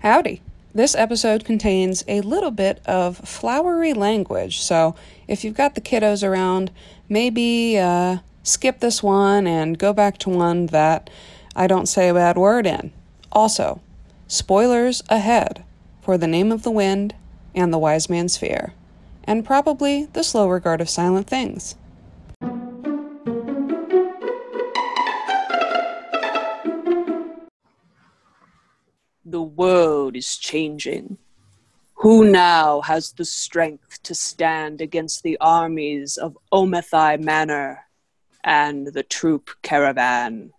Howdy. This episode contains a little bit of flowery language, so if you've got the kiddos around, maybe uh, skip this one and go back to one that I don't say a bad word in. Also, spoilers ahead for The Name of the Wind and The Wise Man's Fear, and probably The Slow Regard of Silent Things. The world is changing. Who now has the strength to stand against the armies of Omethai Manor and the troop caravan?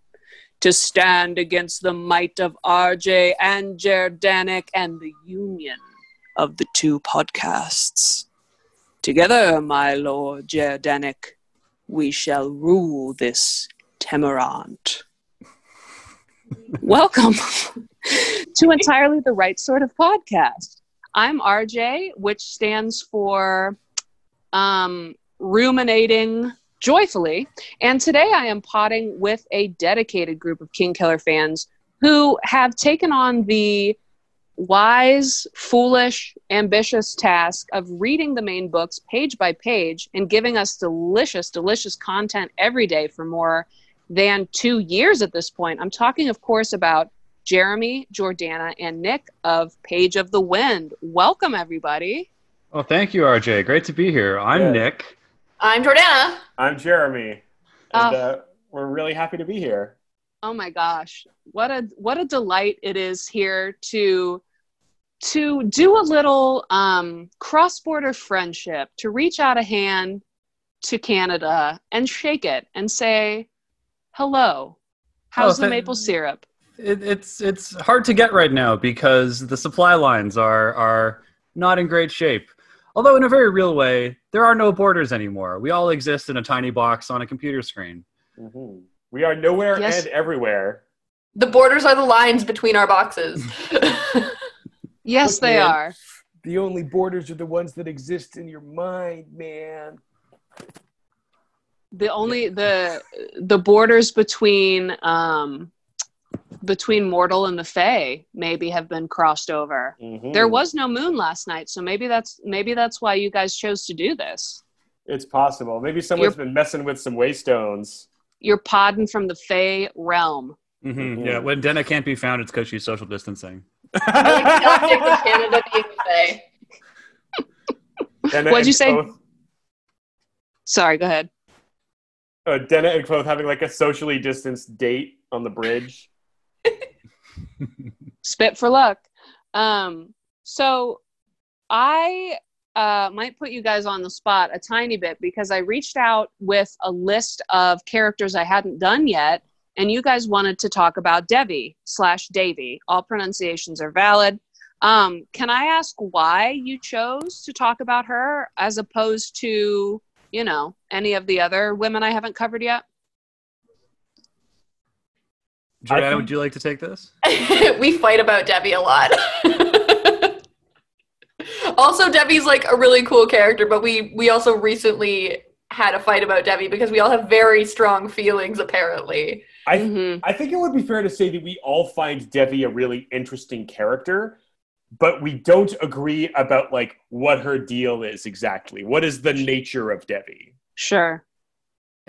To stand against the might of RJ and Jerdanic and the union of the two podcasts. Together, my lord Jerdanic, we shall rule this Temerant. Welcome to Entirely the Right Sort of Podcast. I'm RJ, which stands for um, ruminating joyfully. And today I am potting with a dedicated group of Kingkiller fans who have taken on the wise, foolish, ambitious task of reading the main books page by page and giving us delicious, delicious content every day for more than two years at this point. I'm talking, of course, about Jeremy, Jordana, and Nick of Page of the Wind. Welcome, everybody. Well, thank you, RJ. Great to be here. I'm Yeah. Nick. I'm Jordana. I'm Jeremy, and Oh. uh, we're really happy to be here. Oh my gosh, what a what a delight it is here to to do a little um, cross-border friendship, to reach out a hand to Canada and shake it and say, "Hello, how's Oh, the tha- maple syrup?" It, it's it's hard to get right now because the supply lines are are not in great shape. Although in a very real way, there are no borders anymore. We all exist in a tiny box on a computer screen. Mhm. We are nowhere Yes. and everywhere. The borders are the lines between our boxes. Yes, Look, they man. are. The only borders are the ones that exist in your mind, man. the only the the borders between um between mortal and the fae maybe have been crossed over Mhm. there was no moon last night so maybe that's maybe that's why you guys chose to do this It's possible. Maybe someone's been messing with some waystones. you're podding from the fae realm Mm-hmm. Mhm. Yeah, when Denna can't be found, it's because she's social distancing. I like Celtic and Canada being the Fae. Denna What'd you say? Cloth- sorry go ahead uh, Denna and Cloth having like a socially distanced date on the bridge. Spit for luck um so i uh, might put you guys on the spot a tiny bit because I reached out with a list of characters I hadn't done yet, and you guys wanted to talk about Devi slash Davy. All pronunciations are valid. Um, can I ask why you chose to talk about her as opposed to, you know, any of the other women I haven't covered yet? Jordana, think- would you like to take this? we fight about Debbie a lot. also, Debbie's like a really cool character, but we we also recently had a fight about Debbie because we all have very strong feelings apparently. I Mhm. I think it would be fair to say that we all find Debbie a really interesting character, but we don't agree about like what her deal is exactly. What is the nature of Debbie? Sure.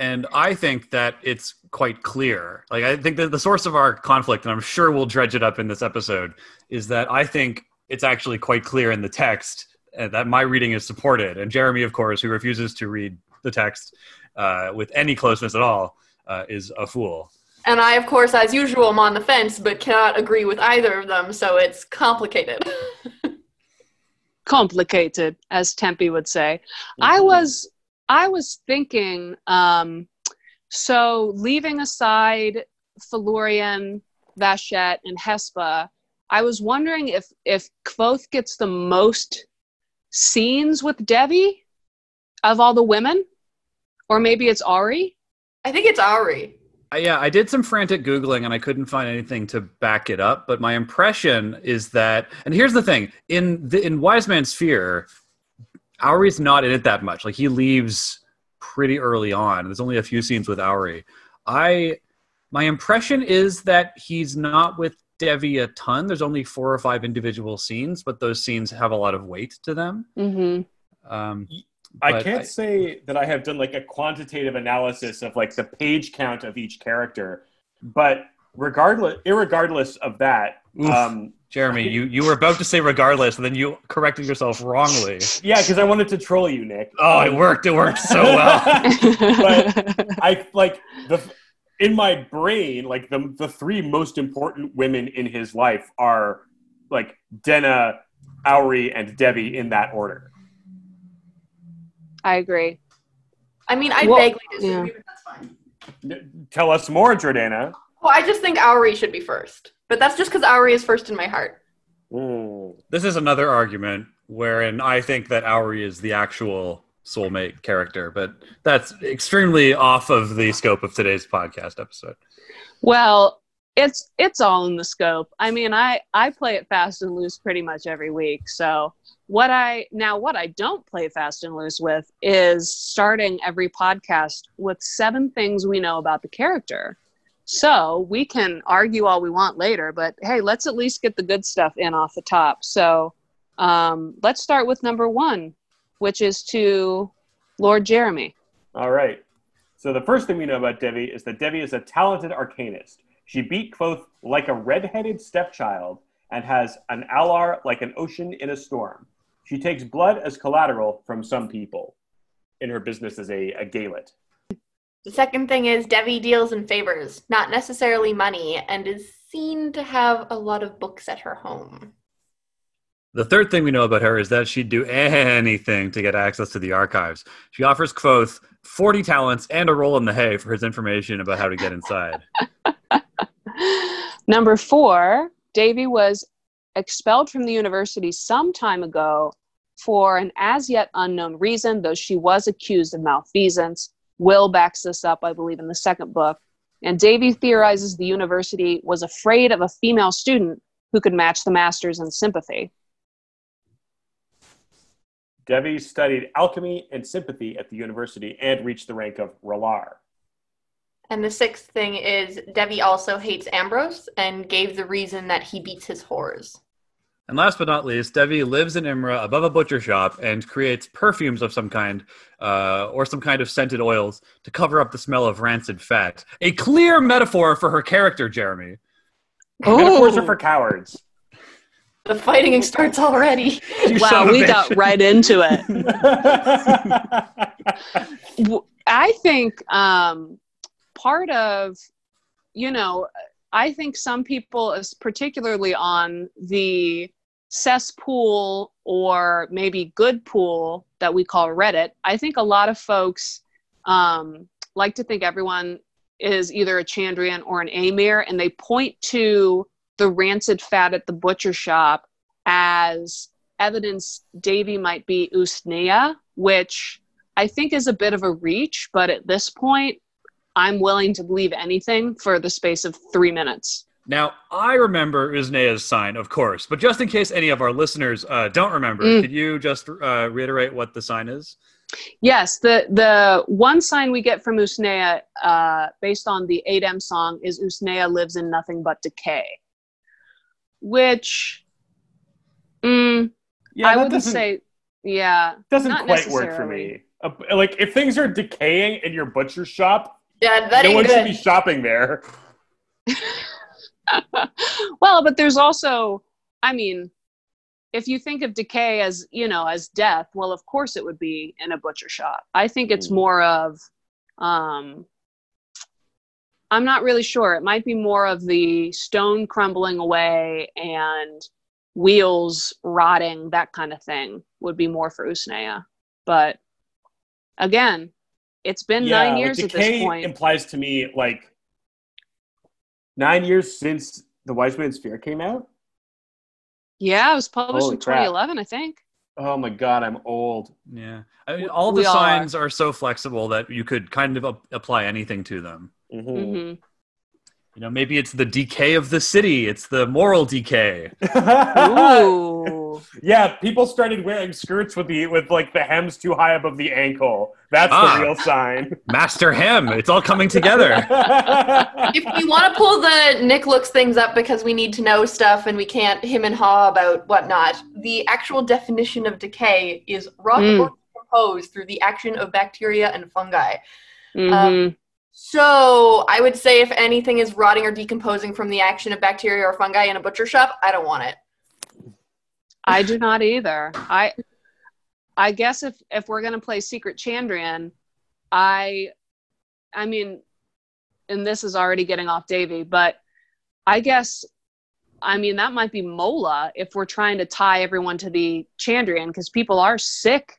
And I think that it's quite clear. Like, I think that the source of our conflict, and I'm sure we'll dredge it up in this episode, is that I think it's actually quite clear in the text uh, that my reading is supported. And Jeremy, of course, who refuses to read the text uh, with any closeness at all, uh, is a fool. And I, of course, as usual, am on the fence, but cannot agree with either of them, so it's complicated. Complicated, as Tempi would say. I was I was thinking, um, so leaving aside Felurian, Vashet, and Hespe, I was wondering if if Kvothe gets the most scenes with Devi of all the women, or maybe it's Auri. I think it's Auri. Uh, yeah, I did some frantic Googling and I couldn't find anything to back it up. But my impression is that, and here's the thing in, the, in Wise Man's Fear, Auri's not in it that much. Like he leaves pretty early on. There's only a few scenes with Auri. I my impression is that he's not with Devi a ton. There's only four or five individual scenes, but those scenes have a lot of weight to them. hmm Um, I can't I- say that I have done like a quantitative analysis of like the page count of each character, but regardless, irregardless of that, Oof. um, Jeremy, you, you were about to say regardless, and then you corrected yourself wrongly. yeah, because I wanted to troll you, Nick. Oh, it worked. It worked so well. But I like the in my brain, like the the three most important women in his life are like Denna, Auri, and Debbie in that order. I agree. I mean, I Well, vaguely disagree, yeah. but that's fine. Tell us more, Jordana. Well, I just think Auri should be first, but that's just because Auri is first in my heart. Mm. this is another argument wherein I think that Auri is the actual soulmate character, but that's extremely off of the scope of today's podcast episode. Well, it's it's all in the scope. I mean, I I play it fast and loose pretty much every week. So what I now what I don't play fast and loose with is starting every podcast with seven things we know about the character. So we can argue all we want later, but hey, let's at least get the good stuff in off the top. So um, let's start with number one, which is to Lord Jeremy. All right. So the first thing we know about Devi is that Devi is a talented arcanist. She beat Kvothe like a red-headed stepchild and has an alar like an ocean in a storm. She takes blood as collateral from some people in her business as a, a gaelet. The second thing is Devi deals in favors, not necessarily money, and is seen to have a lot of books at her home. The third thing we know about her is that she'd do anything to get access to the archives. She offers Kvothe 40 talents and a roll in the hay for his information about how to get inside. Number four, Davy was expelled from the university some time ago for an as yet unknown reason, though she was accused of malfeasance. Will backs this up, I believe, in the second book. And Davy theorizes the university was afraid of a female student who could match the masters in sympathy. Devi studied alchemy and sympathy at the university and reached the rank of Re'lar. And the sixth thing is Devi also hates Ambrose and gave the reason that he beats his whores. And last but not least, Devi lives in Imre above a butcher shop and creates perfumes of some kind uh, or some kind of scented oils to cover up the smell of rancid fat. A clear metaphor for her character, Jeremy. Metaphors are for cowards. The fighting starts already. You Wow, we bitch. got right into it. I think um, part of, you know, I think some people, particularly on the cesspool or maybe good pool that we call Reddit, I think a lot of folks um, like to think everyone is either a Chandrian or an Amyr, and they point to the rancid fat at the butcher shop as evidence Davy might be Usnea, which I think is a bit of a reach, but at this point, I'm willing to believe anything for the space of three minutes. Now, I remember Usnea's sign, of course, but just in case any of our listeners uh, don't remember, Mm. could you just uh, reiterate what the sign is? Yes, the the one sign we get from Usnea, uh, based on the Adem song, is Usnea lives in nothing but decay, which mm, Yeah, I wouldn't doesn't, say, yeah, doesn't not quite work for me. Uh, like if things are decaying in your butcher shop, Yeah, that no one ain't should be shopping there. well, but there's also, I mean, if you think of decay as, you know, as death, well, of course it would be in a butcher shop. I think it's Mm. more of, um, I'm not really sure. It might be more of the stone crumbling away and wheels rotting, that kind of thing would be more for Usnea. But again, it's been nine like, years at this point. implies to me like nine years since the Wise Man's Fear came out. yeah, it was published Holy in crap. 2011, I think. Oh my god, I'm old. Yeah. I mean, all the we all are. signs are. so flexible that you could kind of ap- apply anything to them. Mhm. hmm You know, maybe it's the decay of the city. It's the moral decay. Ooh. yeah, people started wearing skirts with the with like the hems too high above the ankle. That's Ah. the real sign. Master Hem. It's all coming together. if you want to pull the Nick looks things up because we need to know stuff and we can't him and haw about whatnot, the actual definition of decay is rot Mm. or decompose through the action of bacteria and fungi. Mhm. So I would say if anything is rotting or decomposing from the action of bacteria or fungi in a butcher shop, I don't want it. I do not either. I I guess if if we're gonna play Secret Chandrian, I I mean, and this is already getting off Davy, but I guess I mean that might be Mola if we're trying to tie everyone to the Chandrian because people are sick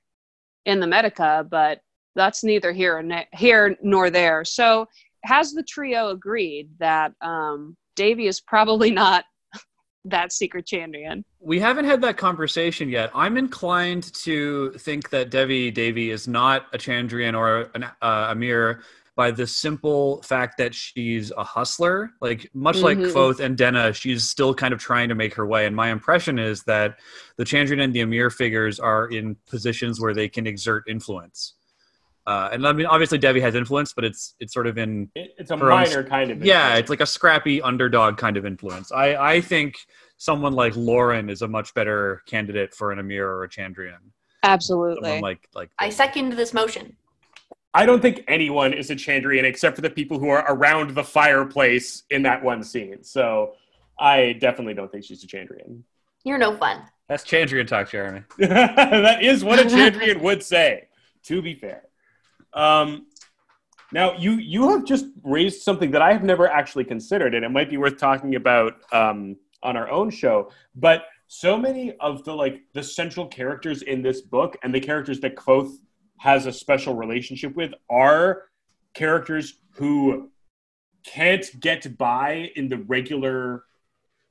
in the Medica, but that's neither here ne- here nor there. So has the trio agreed that um, Davy is probably not that Secret Chandrian? we haven't had that conversation yet. I'm inclined to think that Devi Davy is not a Chandrian or an uh, Amyr by the simple fact that she's a hustler. Like much like Mhm. Kvothe and Denna, she's still kind of trying to make her way. And my impression is that the Chandrian and the Amyr figures are in positions where they can exert influence. Uh, and I mean, obviously Devi has influence, but it's it's sort of in It- it's a Her own- minor kind of. yeah, it's like a scrappy underdog kind of influence. I, I think someone like Lorren is a much better candidate for an Amyr or a Chandrian. Absolutely. Someone like like I second this motion. I don't think anyone is a Chandrian except for the people who are around the fireplace in that one scene. So I definitely don't think she's a Chandrian. You're no fun. that's Chandrian talk, Jeremy. that is what a Chandrian would say, to be fair. Um, now, you, you have just raised something that I have never actually considered, and it might be worth talking about um, on our own show. But so many of the like the central characters in this book and the characters that Kvothe has a special relationship with are characters who can't get by in the regular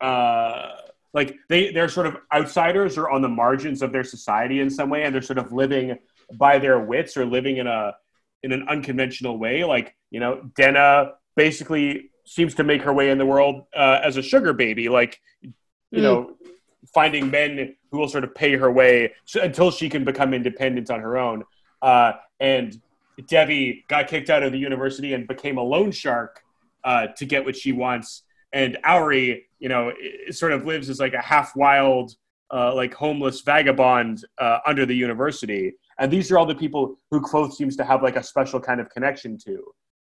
uh like they they're sort of outsiders or on the margins of their society in some way and they're sort of living by their wits or living in a in an unconventional way like you know denna basically seems to make her way in the world uh, as a sugar baby like you Mm. know finding men who will sort of pay her way until she can become independent on her own uh, and debbie got kicked out of the university and became a loan shark uh, to get what she wants and Auri, you know, sort of lives as like a half wild, uh, like homeless vagabond uh, under the university. And these are all the people who Kvothe seems to have like a special kind of connection to,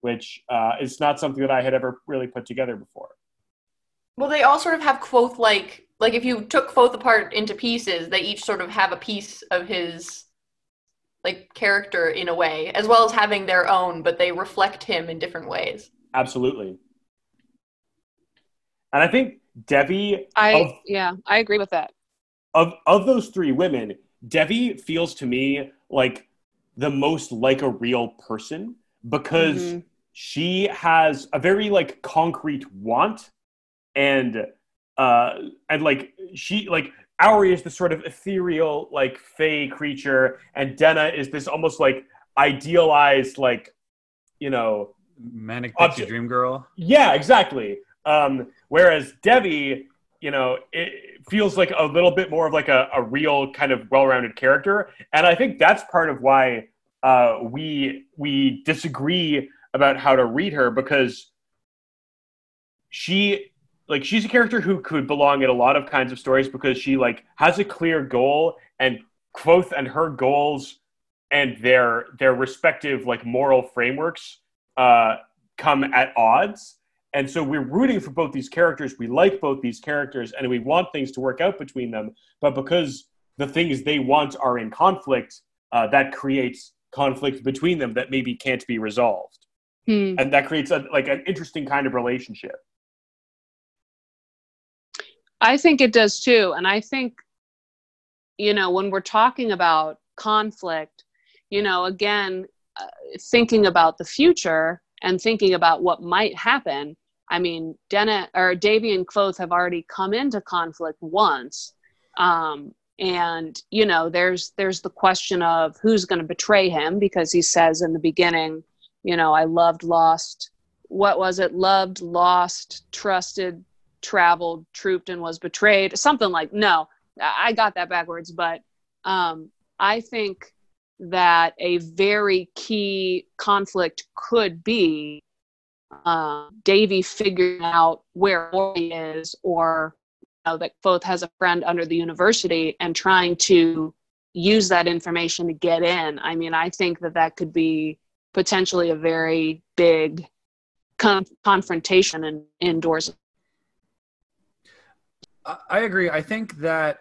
which uh, is not something that I had ever really put together before. Well, they all sort of have Kvothe like like if you took Kvothe apart into pieces, they each sort of have a piece of his like character in a way, as well as having their own, but they reflect him in different ways. Absolutely. And I think Debbie I of yeah, I agree with that. of of those three women, Devi feels to me like the most like a real person because Mhm. she has a very like concrete want and uh and like she like Auri is this sort of ethereal like fey creature and Denna is this almost like idealized like you know Manic Pixie Object. Dream Girl. yeah, exactly. Um, whereas Debbie, you know, it feels like a little bit more of like a, a real kind of well-rounded character, and I think that's part of why uh, we we disagree about how to read her because she like she's a character who could belong in a lot of kinds of stories because she like has a clear goal and Kvothe and her goals and their their respective like moral frameworks uh, come at odds. And so we're rooting for both these characters. We like both these characters and we want things to work out between them. But because the things they want are in conflict, uh, that creates conflict between them that maybe can't be resolved. Hmm. And that creates a, like an interesting kind of relationship. I think it does too. And I think, you know, when we're talking about conflict, you know, again, uh, thinking about the future and thinking about what might happen. I mean, Dena or Davy and Kvothe have already come into conflict once. Um, and you know, there's there's the question of who's going to betray him because he says in the beginning, you know, I loved, lost, what was it? Loved, lost, trusted, traveled, trooped, and was betrayed. Something like no, I got that backwards, but um, I think that a very key conflict could be uh, Davy figuring out where Auri is, or you know, that Kvothe has a friend under the university, and trying to use that information to get in. I mean, I think that that could be potentially a very big con- confrontation in, indoors. I agree. I think that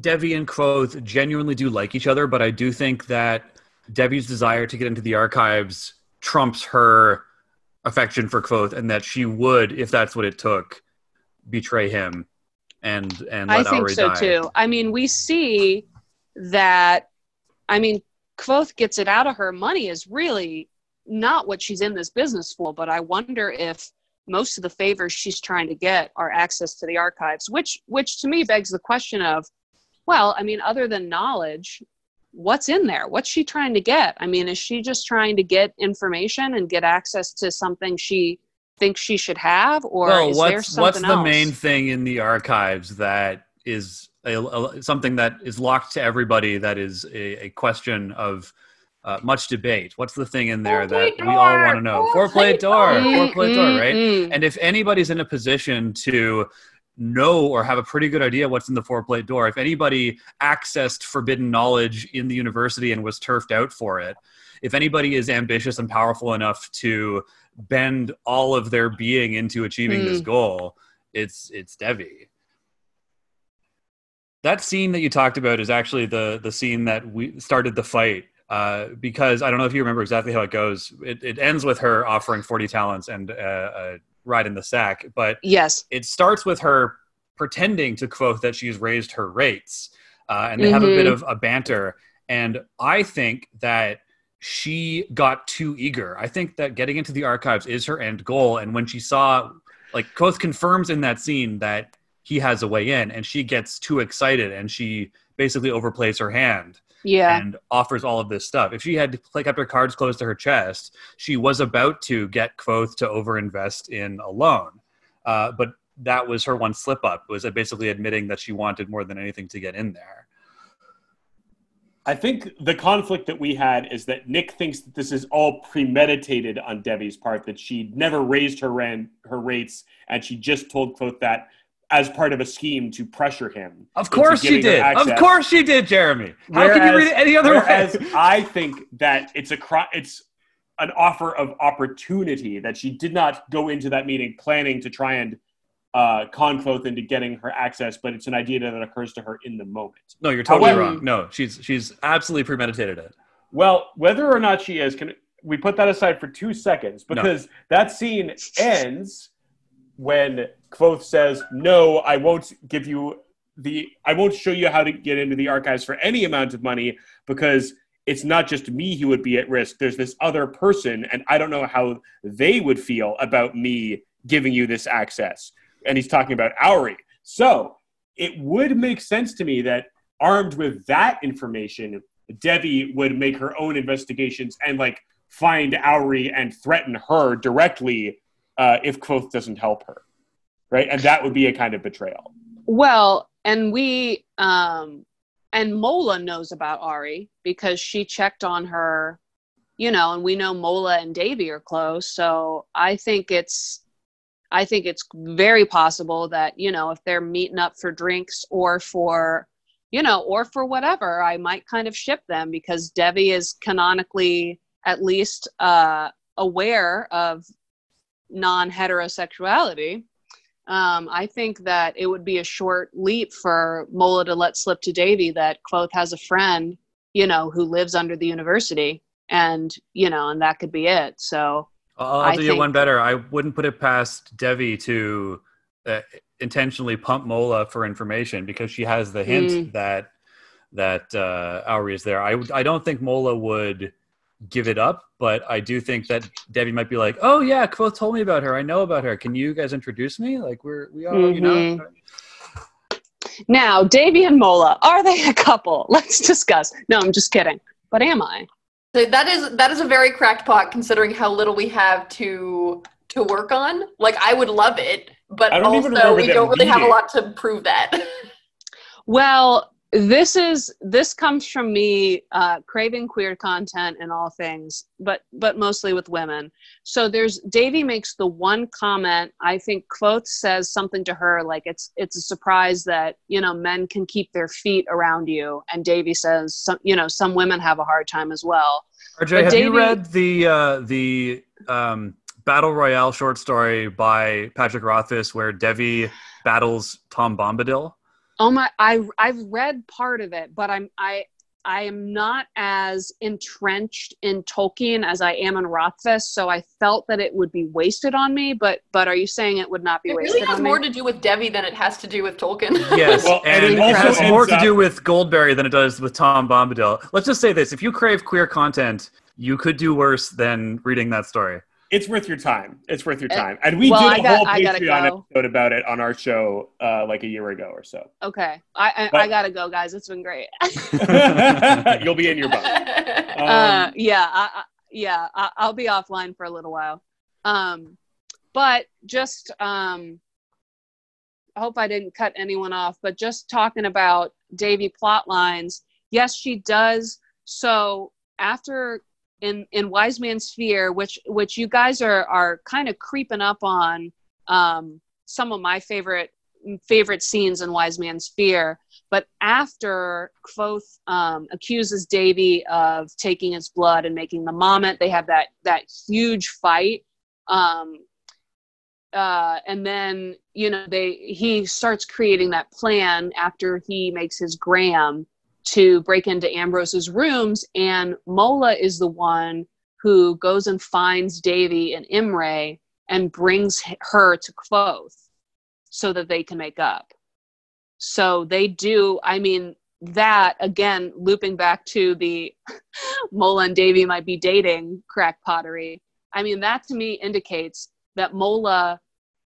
Devi and Kvothe genuinely do like each other, but I do think that Devi's desire to get into the archives trumps her affection for Kvothe, and that she would, if that's what it took, betray him and and I think so die. too. I mean, we see that. I mean, Kvothe gets it out of her. Money is really not what she's in this business for. But I wonder if most of the favors she's trying to get are access to the archives, which which to me begs the question of, well, I mean, other than knowledge, what's in there? What's she trying to get? I mean, is she just trying to get information and get access to something she thinks she should have, or well, is what's, there something what's the else? main thing in the archives that is a, a, something that is locked to everybody that is a, a question of uh, much debate what's the thing in there that we all want to know four plate door four plate door right Mm-mm. and if anybody's in a position to know or have a pretty good idea what's in the four plate door if anybody accessed forbidden knowledge in the university and was turfed out for it if anybody is ambitious and powerful enough to bend all of their being into achieving this Mm. goal it's it's devi that scene that you talked about is actually the the scene that we started the fight uh, because I don't know if you remember exactly how it goes. It, it ends with her offering 40 talents and uh, ride in the sack, but Yes. it starts with her pretending to quote that she's raised her rates, uh, and they have a bit Mhm. of a banter. And I think that she got too eager. I think that getting into the archives is her end goal. And when she saw, like, Kvothe confirms in that scene that he has a way in, and she gets too excited and she basically overplays her hand Yeah. and offers all of this stuff. If she had like kept her cards close to her chest, she was about to get Kvothe to overinvest in a loan. Uh, but that was her one slip up, was basically admitting that she wanted more than anything to get in there. I think the conflict that we had is that Nick thinks that this is all premeditated on Debbie's part, that she never raised her rent, her rates, and she just told Kvothe that as part of a scheme to pressure him. Of course she did. Of course she did, Jeremy. How can you read it any other whereas way? I think that it's a it's an offer of opportunity that she did not go into that meeting planning to try and uh, con Kvothe into getting her access, but it's an idea that occurs to her in the moment. No, you're totally However- wrong. No, she's she's absolutely premeditated it. Well, whether or not she is, can we put that aside for two seconds? Because that scene ends when Kvothe says, "No, I won't give you the. I won't show you how to get into the archives for any amount of money because it's not just me who would be at risk. There's this other person, and I don't know how they would feel about me giving you this access." And he's talking about Auri. So it would make sense to me that armed with that information, Debbie would make her own investigations and like find Auri and threaten her directly uh, if Kvothe doesn't help her, right? And that would be a kind of betrayal. Well, and we um and Mola knows about Auri because she checked on her, you know, and we know Mola and Davy are close. So I think it's I think it's very possible that, you know, if they're meeting up for drinks or for you know, or for whatever, I might kind of ship them because Devi is canonically at least uh aware of non-heterosexuality um, I think that it would be a short leap for Mola to let slip to Davy that Kvothe has a friend, you know, who lives under the university, and you know, and that could be it. So I'll, I'll do you one better. I wouldn't put it past Devi to uh, intentionally pump Mola for information because she has the hint Mm. that that uh, Auri is there. I I don't think Mola would give it up, but I do think that Debbie might be like, "Oh yeah, Kvothe told me about her. I know about her. Can you guys introduce me? Like we're we all you know." Mhm. now, Davy and Mola are they a couple? Let's discuss. No, I'm just kidding. But am I? So that is that is a very cracked pot considering how little we have to to work on. Like I would love it, but I don't even also we don't really have a lot to prove that. Well, this is this comes from me uh, craving queer content and all things, but but mostly with women. So there's Davy makes the one comment. I think Kvothe says something to her like it's it's a surprise that you know men can keep their feet around you, and Davy says some you know some women have a hard time as well. RJ, But have Davey- you read the uh, the um, Battle Royale short story by Patrick Rothfuss where Devi battles Tom Bombadil? Oh my! I I've read part of it, but I'm I I am not as entrenched in Tolkien as I am in Rothfuss, so I felt that it would be wasted on me. But but are you saying it would not be it wasted really has on me? more to do with Devi than it has to do with Tolkien. Yes, Well, and and it it also has more ends to do with Goldberry than it does with Tom Bombadil. Let's just say this: if you crave queer content, you could do worse than reading that story. It's worth your time. It's worth your Uh, time. And we well, did a got- whole Patreon go. episode about it on our show uh, like a year ago or so. Okay, I I, But- I gotta go, guys. It's been great. You'll be in your butt. Um, uh, yeah, I, yeah, I, I'll be offline for a little while. Um, but just, um, I hope I didn't cut anyone off. But just talking about Davy plot lines, yes, she does. So after in in Wise Man's Fear, which which you guys are are kind of creeping up on, um, some of my favorite favorite scenes in Wise Man's Fear. But after Kvothe um, accuses Davy of taking his blood and making the mommet, they have that that huge fight. Um, uh, and then you know they he starts creating that plan after he makes his gram to break into Ambrose's rooms, and Mola is the one who goes and finds Davy and Imre and brings her to Kvothe so that they can make up. So they do, I mean, that again, looping back to the Mola and Davy might be dating crack pottery. I mean, that to me indicates that Mola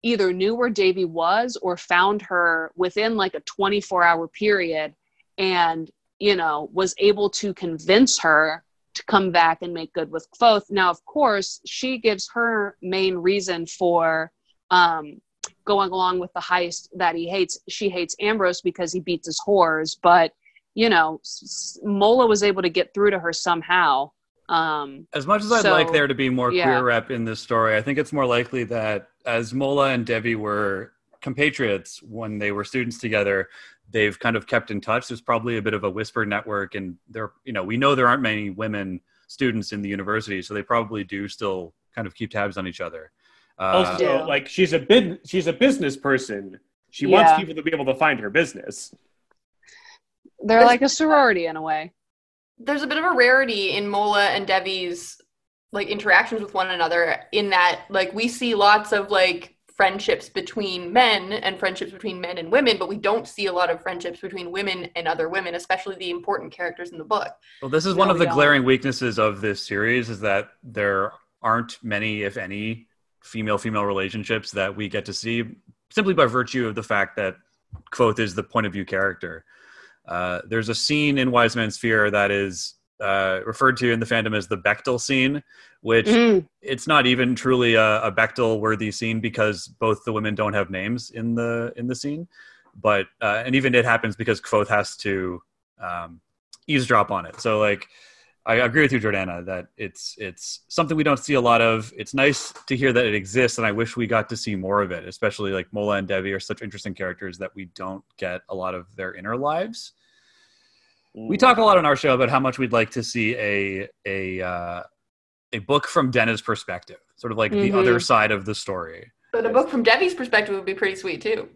either knew where Davy was or found her within like a 24 hour period and, you know, was able to convince her to come back and make good with Kvothe. Now, of course, she gives her main reason for um, going along with the heist that he hates. She hates Ambrose because he beats his whores, but you know, Mola was able to get through to her somehow. Um, As much as I'd like there to be more yeah. queer rep in this story, I think it's more likely that as Mola and Devi were compatriots when they were students together, they've kind of kept in touch. There's probably a bit of a whisper network, and there, you know, we know there aren't many women students in the university, so they probably do still kind of keep tabs on each other. Uh, Also, Yeah. like she's a bid, she's a business person. She wants people to be able to find her business. they're There's- like a sorority in a way. There's a bit of a rarity in Mola and Devi's like interactions with one another in that like we see lots of like friendships between men and friendships between men and women, but we don't see a lot of friendships between women and other women, especially the important characters in the book. Well, this is one of the don't. glaring weaknesses of this series is that there aren't many, if any, female-female relationships that we get to see simply by virtue of the fact that Kvothe is the point of view character. Uh, there's a scene in Wise Man's Fear that is uh, referred to in the fandom as the Bechdel scene, which Mm, it's not even truly a, a Bechdel worthy scene because both the women don't have names in the in the scene. But uh, and even it happens because Kvothe has to um, eavesdrop on it. So like I agree with you, Jordana, that it's it's something we don't see a lot of. It's nice to hear that it exists, and I wish we got to see more of it. Especially like Mola and Devi are such interesting characters that we don't get a lot of their inner lives. We talk a lot on our show about how much we'd like to see a a uh, a book from Denna's perspective, sort of like the Mhm. other side of the story. But a book from Debbie's perspective would be pretty sweet too.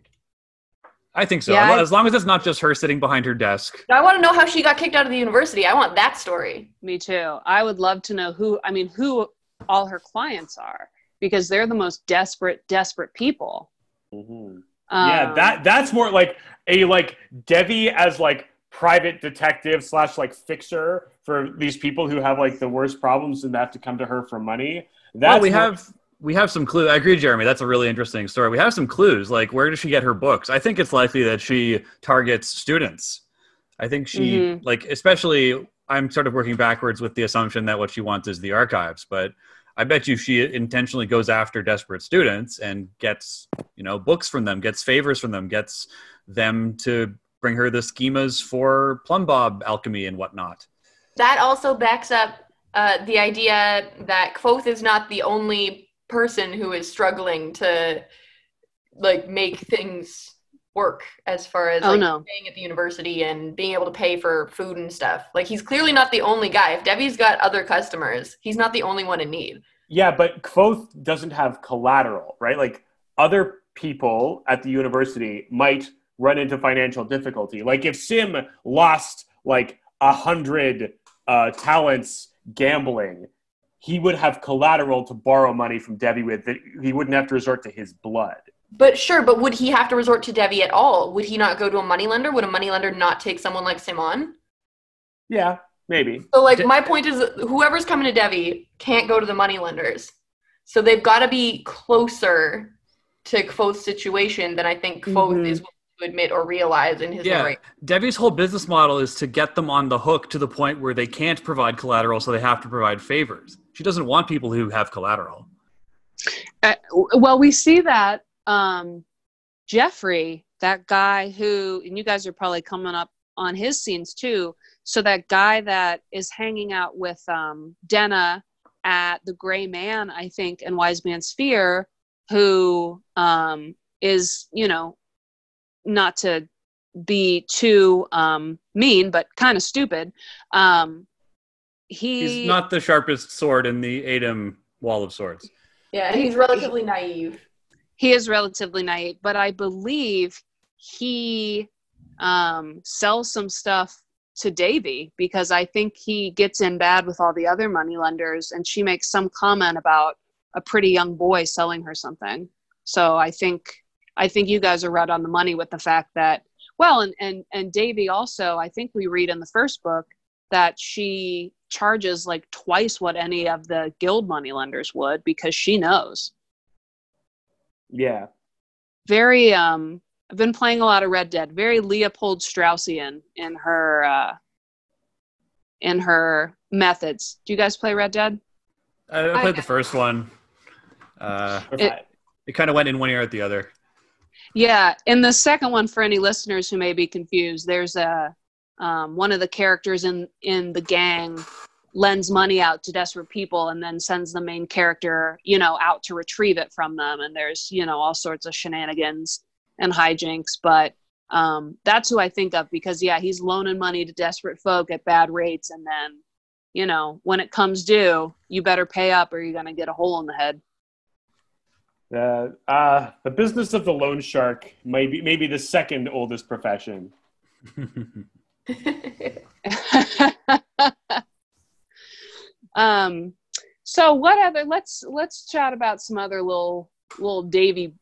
I think so. Yeah, as long as it's not just her sitting behind her desk. I want to know how she got kicked out of the university. I want that story. me too. I would love to know who. I mean, who all her clients are because they're the most desperate, desperate people. Mhm. yeah, Um, that that's more like a like Debbie as like private detective slash like fixer for these people who have like the worst problems and have to come to her for money. That's well, we more- have we have some clues. I agree, Jeremy. That's a really interesting story. We have some clues. Like, where does she get her books? I think it's likely that she targets students. I think she Mhm. like, especially I'm sort of working backwards with the assumption that what she wants is the archives, but I bet you she intentionally goes after desperate students and gets, you know, books from them, gets favors from them, gets them to bring her the schemas for plumb bob alchemy and whatnot. That also backs up uh, the idea that Kvothe is not the only person who is struggling to like make things work as far as Oh, like no. staying at the university and being able to pay for food and stuff. Like he's clearly not the only guy. If Debbie's got other customers, he's not the only one in need. Yeah, but Kvothe doesn't have collateral, right? Like other people at the university might run into financial difficulty. Like if Sim lost like a hundred uh, talents gambling, he would have collateral to borrow money from Debbie with that he wouldn't have to resort to his blood. But sure, but would he have to resort to Debbie at all? Would he not go to a moneylender? Would a moneylender not take someone like Simon? Yeah, maybe. So like De- my point is whoever's coming to Debbie can't go to the moneylenders. So they've got to be closer to Kvothe's situation than I think Kvothe Mhm. is willing to admit or realize in his Yeah. narration. Debbie's whole business model is to get them on the hook to the point where they can't provide collateral, so they have to provide favors. She doesn't want people who have collateral. Uh, well, we see that um, Geoffrey, that guy who, and you guys are probably coming up on his scenes too. So that guy that is hanging out with um, Denna at the Gray Man, I think, and Wise Man's Fear, who um, is, you know, not to be too um, mean, but kind of stupid. Um, he, He's not the sharpest sword in the Adem Wall of Swords. Yeah, and he's relatively naive. he is relatively naive, but I believe he um, sells some stuff to Davy because I think he gets in bad with all the other moneylenders, and she makes some comment about a pretty young boy selling her something. So I think I think you guys are right on the money with the fact that well, and and and Davy also I think we read in the first book that she charges like twice what any of the guild moneylenders would because she knows Yeah. very um I've been playing a lot of Red Dead, very Leopold Straussian in her uh in her methods. Do you guys play Red Dead? I, I I- played the first one. Uh, It- it kind of went in one ear at the other. Yeah, in the second one for any listeners who may be confused, there's a um, one of the characters in in the gang lends money out to desperate people and then sends the main character, you know, out to retrieve it from them. And there's, you know, all sorts of shenanigans and hijinks, but um, that's who I think of because yeah, he's loaning money to desperate folk at bad rates. And then, you know, when it comes due, you better pay up or you're to get a hole in the head. The uh, the business of the loan shark might be maybe the second oldest profession. um so what other let's let's chat about some other little little davy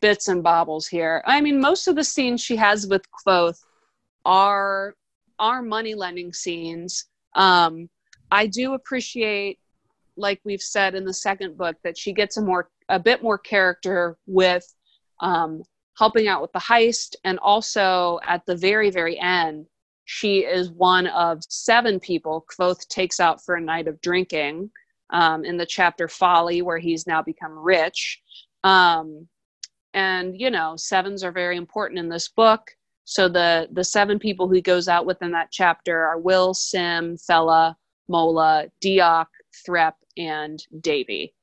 bits and bobbles here i mean most of the scenes she has with Kvothe are are money lending scenes um i do appreciate like we've said in the second book that she gets a more a bit more character with um helping out with the heist and also at the very very end she is one of seven people Kvothe takes out for a night of drinking um, in the chapter Folly, where he's now become rich. Um, and you know, sevens are very important in this book. So the the seven people he goes out with in that chapter are Will, Sim, Fela, Mola, Deoch, Threpe, and Davy.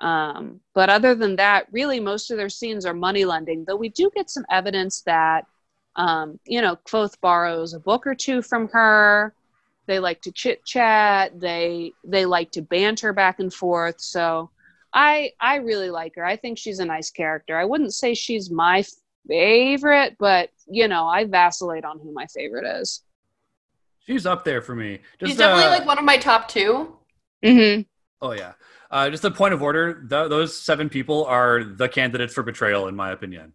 Um, but other than that, really, most of their scenes are money lending. Though we do get some evidence that um, you know, Kvothe borrows a book or two from her. They like to chit chat. They they like to banter back and forth. So I I really like her. I think she's a nice character. I wouldn't say she's my favorite, but you know, I vacillate on who my favorite is. She's up there for me. Just, He's definitely uh, like one of my top two. Mm-hmm. Oh yeah. Uh, just a point of order. Th- those seven people are the candidates for betrayal, in my opinion.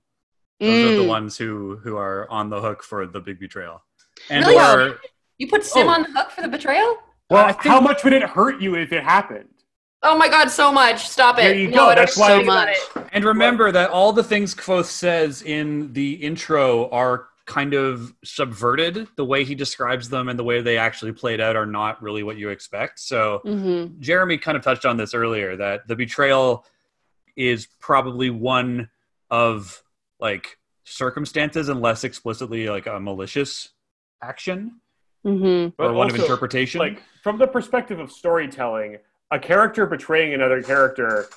Those are the Mm. ones who who are on the hook for the big betrayal. And Really? or, You put Sim Oh. on the hook for the betrayal? Well, I think- how much would it hurt you if it happened? Oh my god, so much. Stop it. There you no, go. I That's why- So it. and remember that all the things Kvothe says in the intro are kind of subverted. The way he describes them and the way they actually played out are not really what you expect. So Mm-hmm. Jeremy kind of touched on this earlier that the betrayal is probably one of like circumstances and less explicitly like a malicious action Mm-hmm. But or one of interpretation. Like from the perspective of storytelling, a character betraying another character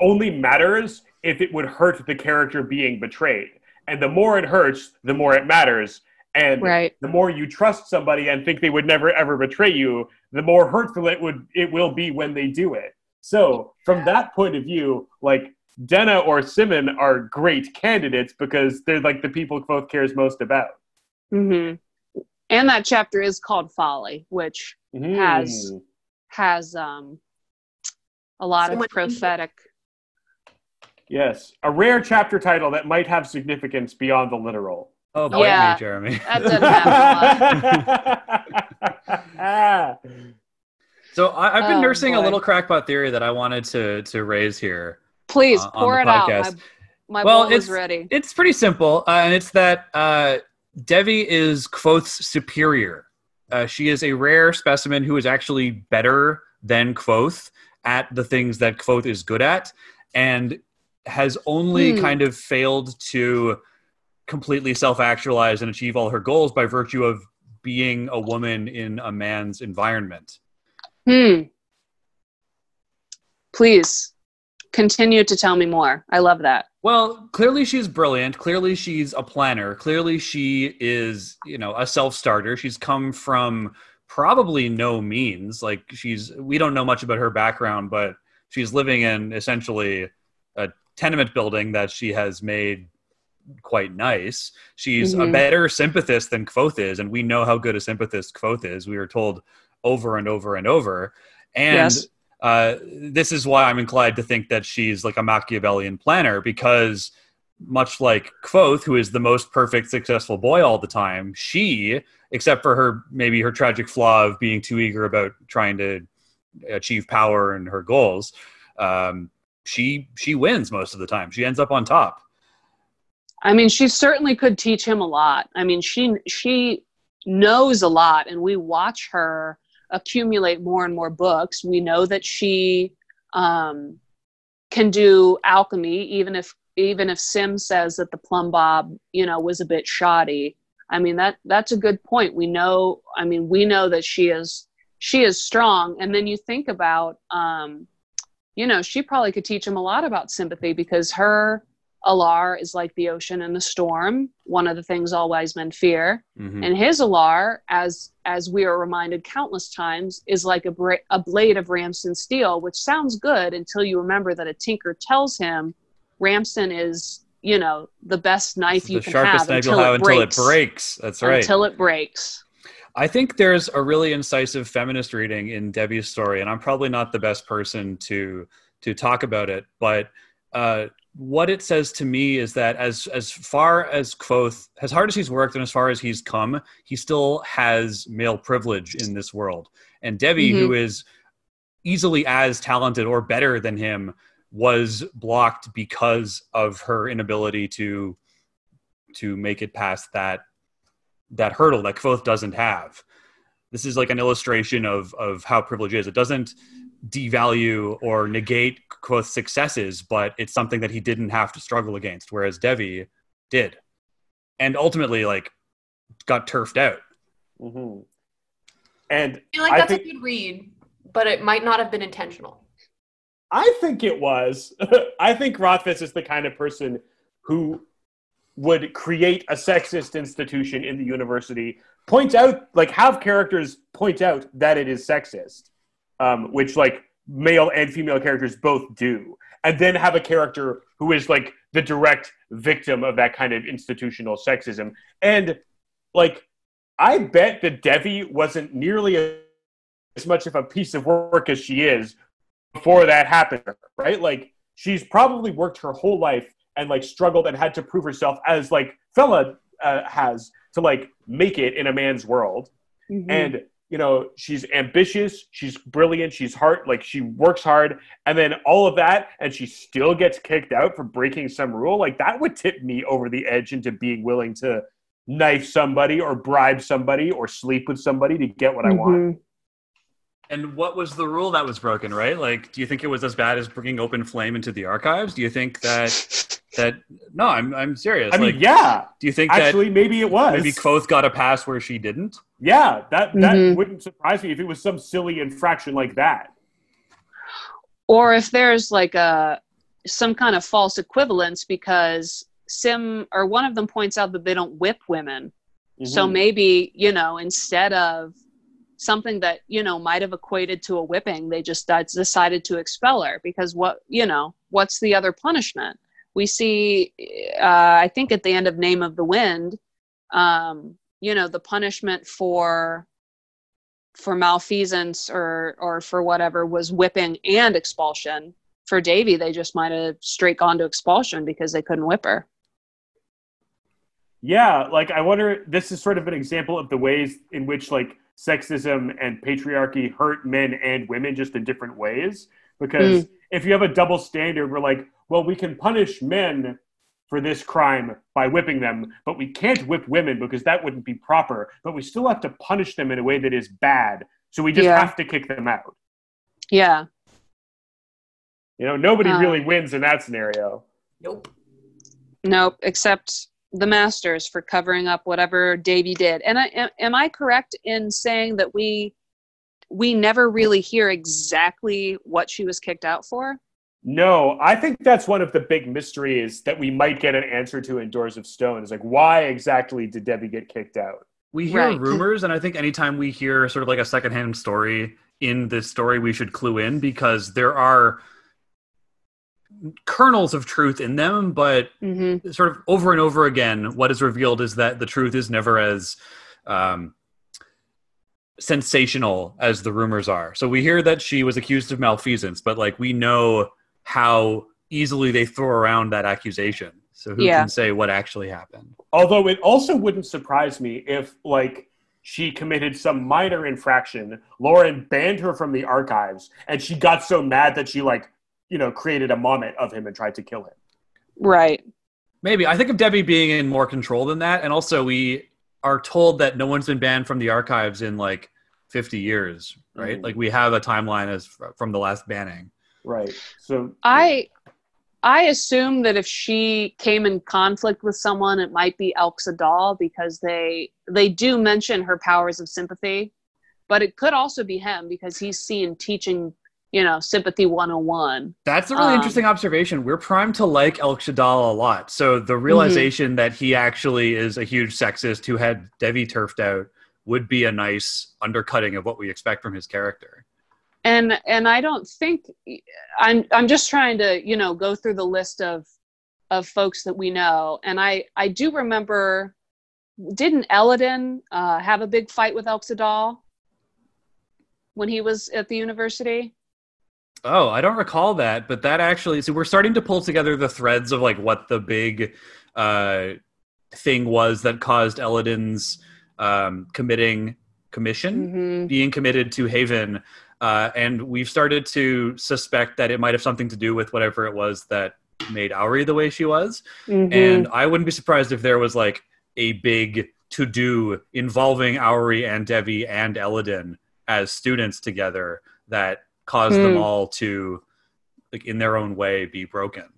only matters if it would hurt the character being betrayed. And the more it hurts, the more it matters. And Right. the more you trust somebody and think they would never ever betray you, the more hurtful it would it will be when they do it. So from that point of view, like Denna or Simon are great candidates because they're like the people Kvothe cares most about. Mm-hmm. And that chapter is called Folly, which Has. Mm. has um a lot So of prophetic. Yes, a rare chapter title that might have significance beyond the literal. oh, bite Yeah. me, Jeremy. That doesn't happen. So I, I've been Oh, nursing a little crackpot theory that I wanted to to raise here. Please Uh, on pour the it out. My, my Well, bowl is it's- ready. It's pretty simple, uh, and it's that uh, Devi is Kvothe's superior. Uh, she is a rare specimen who is actually better than Kvothe at the things that Kvothe is good at, and has only Hmm. kind of failed to completely self-actualize and achieve all her goals by virtue of being a woman in a man's environment. Hmm. Please continue to tell me more. I love that. Well, clearly she's brilliant. Clearly she's a planner. Clearly she is, you know, a self-starter. She's come from probably no means. Like she's we don't know much about her background, but she's living in essentially a tenement building that she has made quite nice. She's a Mhm. better sympathist than Kvothe is, and we know how good a sympathist Kvothe is. We were told over and over and over. And Yes. uh, this is why I'm inclined to think that she's like a Machiavellian planner because much like Kvothe, who is the most perfect, successful boy all the time, she, except for her maybe her tragic flaw of being too eager about trying to achieve power and her goals, um, she she wins most of the time. She ends up on top. I mean, she certainly could teach him a lot. I mean, she she knows a lot, and we watch her accumulate more and more books. We know that she um, can do alchemy, even if even if Sim says that the plumb bob, you know, was a bit shoddy. I mean that that's a good point. We know. I mean, we know that she is she is strong, and then you think about, um, you know, she probably could teach him a lot about sympathy because her Alar is like the ocean and the storm, one of the things all wise men fear. Mhm. And his Alar, as as we are reminded countless times, is like a, bra- a blade of Ramston steel, which sounds good until you remember that a tinker tells him Ramston is, you know, the best knife you the can sharpest have knife until it until breaks. it breaks. That's right. Until it breaks. I think there's a really incisive feminist reading in Devi's story, and I'm probably not the best person to to talk about it. But uh, what it says to me is that as as far as Kvothe, as hard as he's worked and as far as he's come, he still has male privilege in this world. And Devi, who is easily as talented or better than him, was blocked because of her inability to to make it past that that hurdle that Kvothe doesn't have. This is like an illustration of of how privilege is. It doesn't devalue or negate Kvothe's successes, but it's something that he didn't have to struggle against, whereas Devi did, and ultimately like got turfed out. hmm And I feel like I that's think- a good read, but it might not have been intentional. I think it was. I think Rothfuss is the kind of person who would create a sexist institution in the university, point out, like, have characters point out that it is sexist, um, which, like, male and female characters both do, and then have a character who is, like, the direct victim of that kind of institutional sexism. And, like, I bet that Devi wasn't nearly as much of a piece of work as she is before that happened, right? Like she's probably worked her whole life and like struggled and had to prove herself as like Fela uh, has to like make it in a man's world. Mhm. And you know, she's ambitious, she's brilliant, she's hard, like she works hard, and then all of that, and she still gets kicked out for breaking some rule. Like that would tip me over the edge into being willing to knife somebody or bribe somebody or sleep with somebody to get what I want. And what was the rule that was broken, right? Like, do you think it was as bad as bringing open flame into the archives? Do you think that that no, I'm I'm serious. I mean, like, yeah, do you think actually, maybe it was. maybe Kvothe got a pass where she didn't? yeah, that that Mhm. wouldn't surprise me if it was some silly infraction like that. or if there's like a some kind of false equivalence because sim or one of them points out that they don't whip women so Mhm. maybe you know instead of something that you know might have equated to a whipping. They just decided to expel her because what you know what's the other punishment? We see uh, i think at the end of name of the wind um, you know the punishment for for malfeasance or or for whatever was whipping and expulsion. For Devi they just might have straight gone to expulsion because they couldn't whip her. Yeah, like I wonder. This is sort of an example of the ways in which like sexism and patriarchy hurt men and women just in different ways. Because if you have a double standard, we're like, well, we can punish men for this crime by whipping them, but we can't whip women because that wouldn't be proper. But we still have to punish them in a way that is bad. So we just Yeah. have to kick them out. yeah You know, nobody Uh. really wins in that scenario. Nope. Nope, except the masters for covering up whatever Devi did. And I, am, am I correct in saying that we we never really hear exactly what she was kicked out for? No, I think that's one of the big mysteries that we might get an answer to in Doors of Stone. Is like, why exactly did Devi get kicked out? We hear Right. rumors, and I think anytime we hear sort of like a secondhand story in this story, we should clue in because there are kernels of truth in them, but Mm-hmm. sort of over and over again, what is revealed is that the truth is never as um, sensational as the rumors are. So we hear that she was accused of malfeasance, but like we know how easily they throw around that accusation. So who Yeah. can say what actually happened? Although it also wouldn't surprise me if, like, she committed some minor infraction, Lorren banned her from the archives, and she got so mad that she, like, you know, created a mommet of him and tried to kill him. Right. Maybe. I think of Devi being in more control than that. And also, we are told that no one's been banned from the archives in like 50 years, right? Mhm. Like, we have a timeline as from the last banning. Right. So I I assume that if she came in conflict with someone, it might be Elxa Dal because they they do mention her powers of sympathy, but it could also be him because he's seen teaching, you know, sympathy 101. That's a really Um, interesting observation. We're primed to like Elxa Dal a lot. So, the realization that he actually is a huge sexist who had Devi turfed out would be a nice undercutting of what we expect from his character. and and i don't think i'm i'm just trying to you know go through the list of of folks that we know and i i do remember didn't Elodin uh, have a big fight with Elxa Dal when he was at the university Oh, I don't recall that, but that actually so we're starting to pull together the threads of like what the big uh thing was that caused Elodin's um committing commission mm-hmm. being committed to Haven. Uh, and we've started to suspect that it might have something to do with whatever it was that made Auri the way she was. Mm-hmm. And I wouldn't be surprised if there was like a big to do involving Auri and Devi and Elodin as students together that caused them Hmm. all to, like, in their own way, be broken.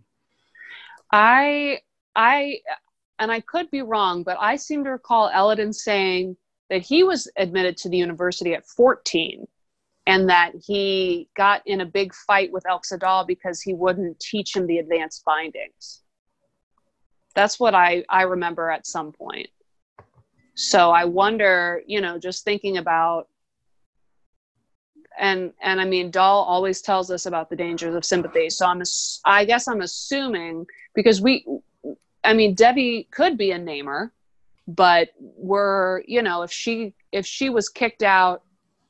I I and I could be wrong, but I seem to recall Elodin saying that he was admitted to the university at 14 and that he got in a big fight with Elxa Dal because he wouldn't teach him the advanced bindings. That's what I, I remember at some point. So I wonder, you know, just thinking about and and I mean Dal always tells us about the dangers of sympathy. So I'm I guess I'm assuming because we I mean Devi could be a namer, but we're you know if she if she was kicked out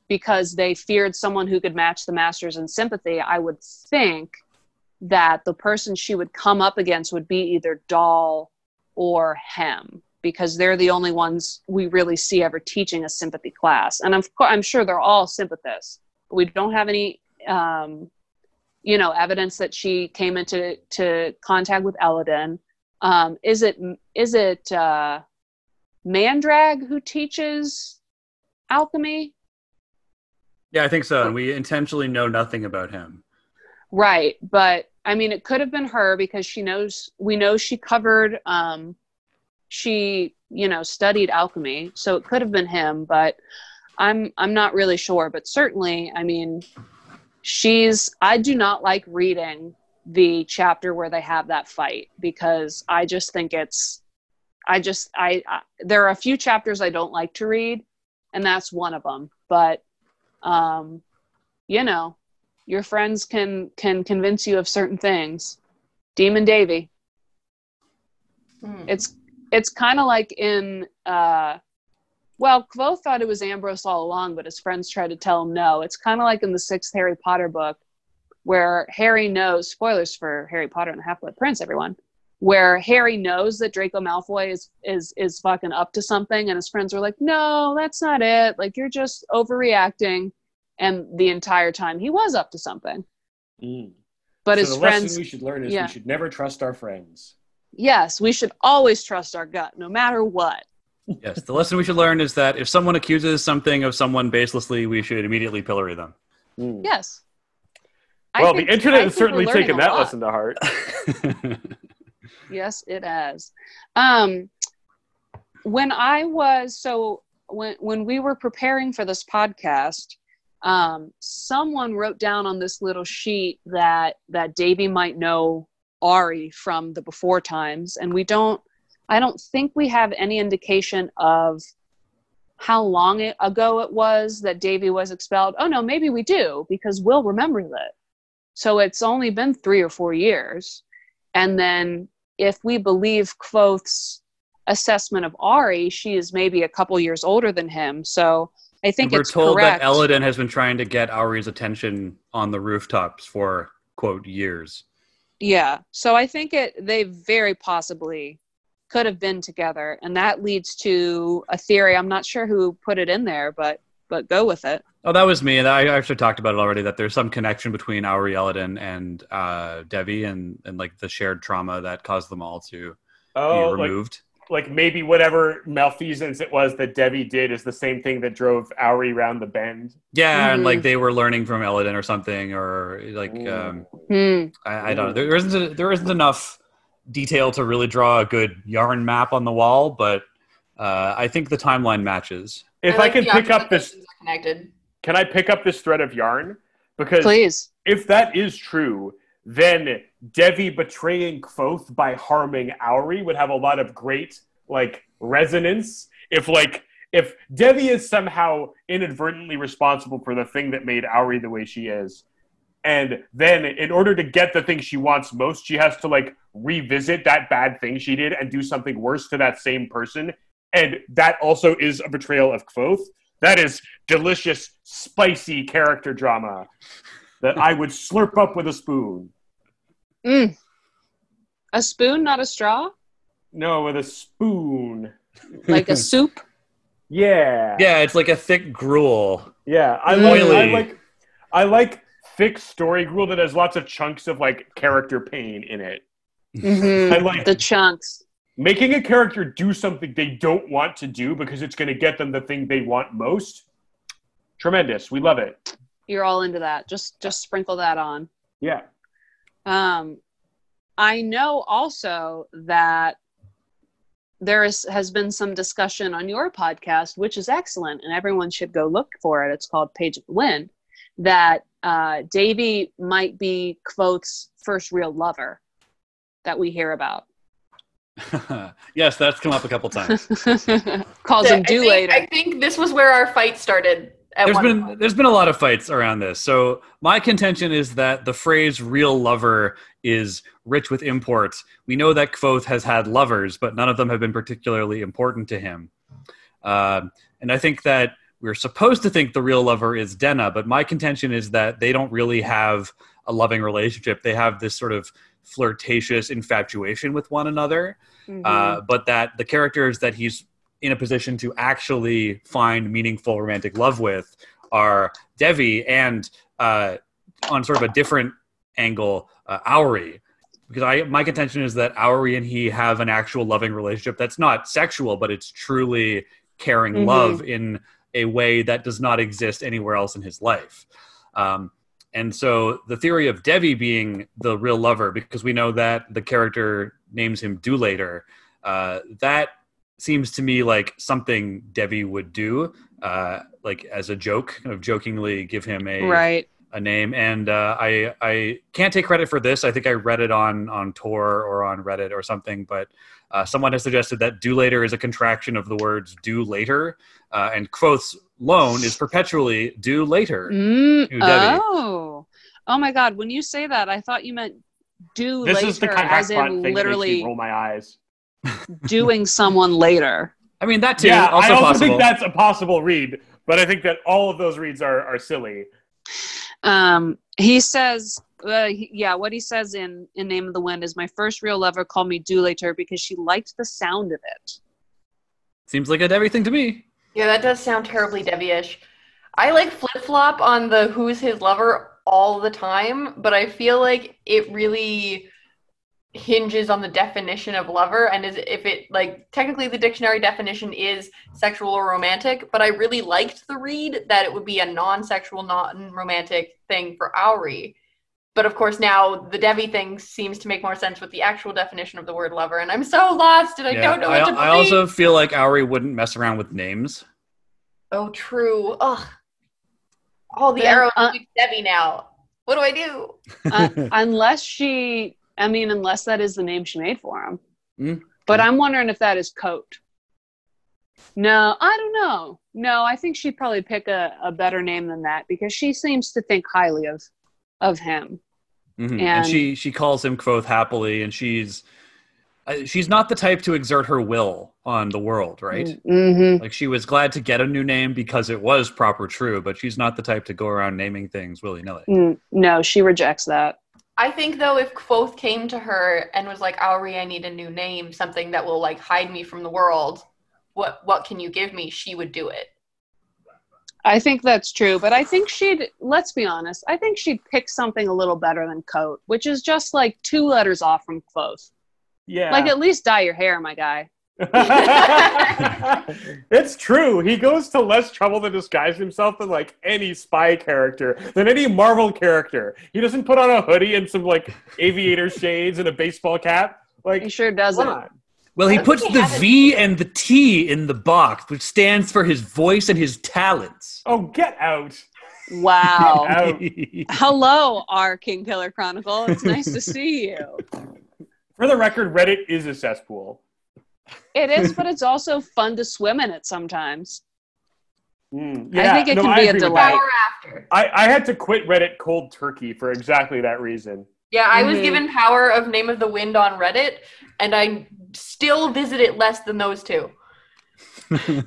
because they feared someone who could match the masters in sympathy, I would think that the person she would come up against would be either Dal or Hem because they're the only ones we really see ever teaching a sympathy class. And course, I'm sure they're all sympathists. We don't have any, um, you know, evidence that she came into to contact with Elodin. Um, is it is it uh, Mandrag who teaches alchemy. Yeah, I think so. And we intentionally know nothing about him. Right, but I mean, it could have been her because she knows. We know she covered. Um, she, you know, studied alchemy, so it could have been him. But I'm, I'm not really sure. But certainly, I mean, she's. I do not like reading the chapter where they have that fight because I just think it's. I just, I, I there are a few chapters I don't like to read, and that's one of them. But, um, you know, your friends can can convince you of certain things demon Devi Hmm. it's it's kind of like in uh well Kvothe thought it was ambrose all along but his friends tried to tell him no it's kind of like in the sixth harry potter book where harry knows spoilers for harry potter and the half-blood prince everyone where harry knows that draco malfoy is is is fucking up to something and his friends are like no that's not it like you're just overreacting and the entire time he was up to something Mm. but so his the friends lesson we should learn is yeah. we should never trust our friends. yes we should always trust our gut no matter what Yes, the lesson we should learn is that if someone accuses something of someone baselessly, we should immediately pillory them. Mm. yes Well, think- the internet I has certainly we're taken that lot. lesson to heart. yes it has um when i was so when when we were preparing for this podcast um someone wrote down on this little sheet that that Devi might know Auri from the before times and we don't i don't think we have any indication of how long ago it was that Devi was expelled oh no maybe we do because will remembers it so it's only been three or four years and then if we believe Kvothe's assessment of Auri, she is maybe a couple years older than him. So I think we're it's told correct. that Elodin has been trying to get Auri's attention on the rooftops for quote years. yeah. So I think it they very possibly could have been together, and that leads to a theory. I'm not sure who put it in there, but but go with it. Oh, that was me. And I actually talked about it already. That there's some connection between Auri Elodin and uh, Devi, and and like the shared trauma that caused them all to Oh, be removed. like maybe whatever malfeasance it was that Devi did is the same thing that drove Auri round the bend. yeah, and Mhm. like they were learning from Elodin or something, or like um, Hmm. I, I don't know. There isn't there isn't enough detail to really draw a good yarn map on the wall, but uh, I think the timeline matches. If I, like can pick up this, connected. can I pick up this thread of yarn? Because Please. if that is true, then Devi betraying Kvothe by harming Auri would have a lot of great like resonance. If like if Devi is somehow inadvertently responsible for the thing that made Auri the way she is, and then in order to get the thing she wants most, she has to like revisit that bad thing she did and do something worse to that same person, and that also is a betrayal of Kvothe. That is delicious, spicy character drama that I would slurp up with a spoon. Mm. A spoon, not a straw? No, with a spoon. Like a soup? Yeah. Yeah, it's like a thick gruel. Yeah. I like, I like I like thick story gruel that has lots of chunks of like character pain in it. Mhm. I like The chunks. making a character do something they don't want to do because it's going to get them the thing they want most. Tremendous. We love it. You're all into that. Just just sprinkle that on. Yeah. Um, I know also that there is, has been some discussion on your podcast, which is excellent, and everyone should go look for it. It's called Page of the Wind. That uh, Devi might be Kvothe's first real lover that we hear about. yes, that's come up a couple times. Calls I him do think, later. I think this was where our fight started. At There's one been point. there's been a lot of fights around this. So my contention is that the phrase "real lover" is rich with import. We know that Kvothe has had lovers, but none of them have been particularly important to him. Um, and I think that we're supposed to think the real lover is Denna, but my contention is that they don't really have a loving relationship. They have this sort of flirtatious infatuation with one another. Mhm. uh, but that the characters that he's in a position to actually find meaningful romantic love with are Devi and uh, on sort of a different angle, uh, Auri, because I my contention is that Auri and he have an actual loving relationship that's not sexual, but it's truly caring Mhm. love in a way that does not exist anywhere else in his life. Um, and so the theory of Devi being the real lover, because we know that the character names him Duleitor, uh, that seems to me like something Devi would do, uh, like as a joke, kind of jokingly give him a Right. a name. And uh, I I can't take credit for this. I think I read it on on Tor or on Reddit or something, but uh, someone has suggested that "do later" is a contraction of the words "do later," uh, and Kvothe's loan is perpetually due later." Mm, oh. Oh my God. When you say that, I thought you meant do This later is the kind of as in thing literally roll my eyes. doing someone later. I mean that too. yeah, also I also possible. think that's a possible read, but I think that all of those reads are, are silly. Um, he says, uh, he- yeah, what he says in in Name of the Wind is my first real lover called me Duleitor because she liked the sound of it. Seems like a Devi thing to me. Yeah, that does sound terribly Devi-ish. I like flip flop on the who's his lover all the time, but I feel like it really hinges on the definition of lover and is if it like technically the dictionary definition is sexual or romantic, but I really liked the read that it would be a non-sexual, non-romantic thing for Auri. But of course now the Devi thing seems to make more sense with the actual definition of the word lover, and I'm so lost and I Yeah, don't know I, what to believe. I also feel like Auri wouldn't mess around with names. Oh, true. Ugh. All the Then, arrows uh, lead to Devi now. What do I do? Uh, unless she, I mean, unless that is the name she made for him. Mm. But I'm wondering if that is Kote. No, I don't know. No, I think she'd probably pick a, a better name than that because she seems to think highly of of him. Mhm. And, And- she she calls him Kvothe happily, and she's uh, she's not the type to exert her will on the world, right? Mm-hmm. Like she was glad to get a new name because it was proper true, but she's not the type to go around naming things willy nilly. Mm, no, she rejects that. I think though, if Kvothe came to her and was like, "Auri, I need a new name, something that will like hide me from the world. What what can you give me?" She would do it. I think that's true, but I think she'd, let's be honest, I think she'd pick something a little better than Kote, which is just like two letters off from Kvothe. Yeah. Like, at least dye your hair, my guy. it's true. He goes to less trouble to disguise himself than like any spy character, than any Marvel character. He doesn't put on a hoodie and some like aviator shades and a baseball cap. Like he sure doesn't. On. Well, he puts think the he has a- V and the T in the box, which stands for his voice and his talents. Oh, get out. Wow. Out. Hello, our Kingkiller Chronicle. It's nice to see you. For the record, Reddit is a cesspool. It is, but it's also fun to swim in it sometimes. Mm, I think it can be a agree delight. after. I, I had to quit Reddit cold turkey for exactly that reason. Yeah, I was Mhm. given power of Name of the Wind on Reddit, and I still visit it less than those two.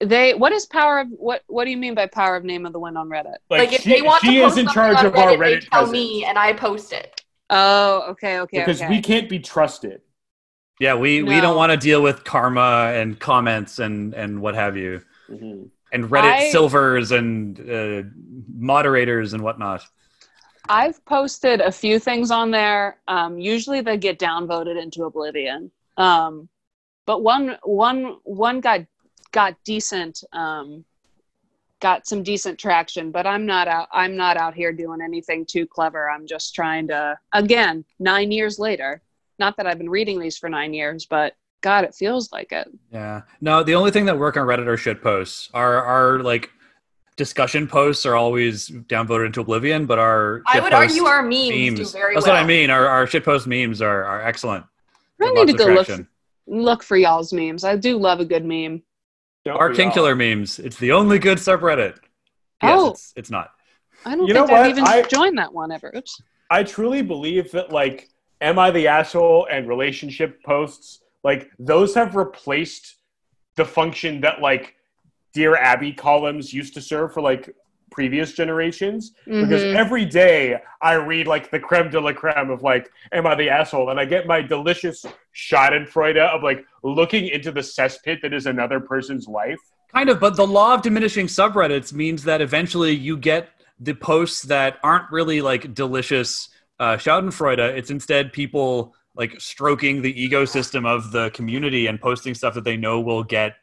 They what is power of what what do you mean by power of name of the wind on Reddit? Like, if she, they want she to is post in something charge on of our Reddit, they tell presence. me, and I post it. Oh, okay, okay, because okay. we can't be trusted. yeah, we, we don't want to deal with karma and comments and, and what have you, Mhm. and Reddit I- silvers and uh, moderators and whatnot. I've posted a few things on there. Um, usually they get downvoted into oblivion. Um, but one one one got got decent um, got some decent traction. But I'm not out. I'm not out here doing anything too clever. I'm just trying to again nine years later. Not that I've been reading these for nine years, but God, it feels like it. Yeah. No, the only thing that work on Reddit are shit posts. Our our like discussion posts are always downvoted into oblivion, but our I would argue our memes, memes. do very That's well. what I mean. Our our shit post memes are, are excellent. I need to go look traction. look for y'all's memes. I do love a good meme. Don't Our we King? Killer memes. It's the only good subreddit. Yes, Oh. it's, it's not. I don't You know think I've even I- joined that one ever. Oops. I truly believe that like "Am I the asshole?" and relationship posts, like those have replaced the function that like Dear Abby columns used to serve for like previous generations. Because Mhm. every day I read like the creme de la creme of like "Am I the asshole?" and I get my delicious Schadenfreude of like looking into the cesspit that is another person's life. Kind of, but the law of diminishing subreddits means that eventually you get the posts that aren't really like delicious uh, Schadenfreude. It's instead people like stroking the ecosystem of the community and posting stuff that they know will get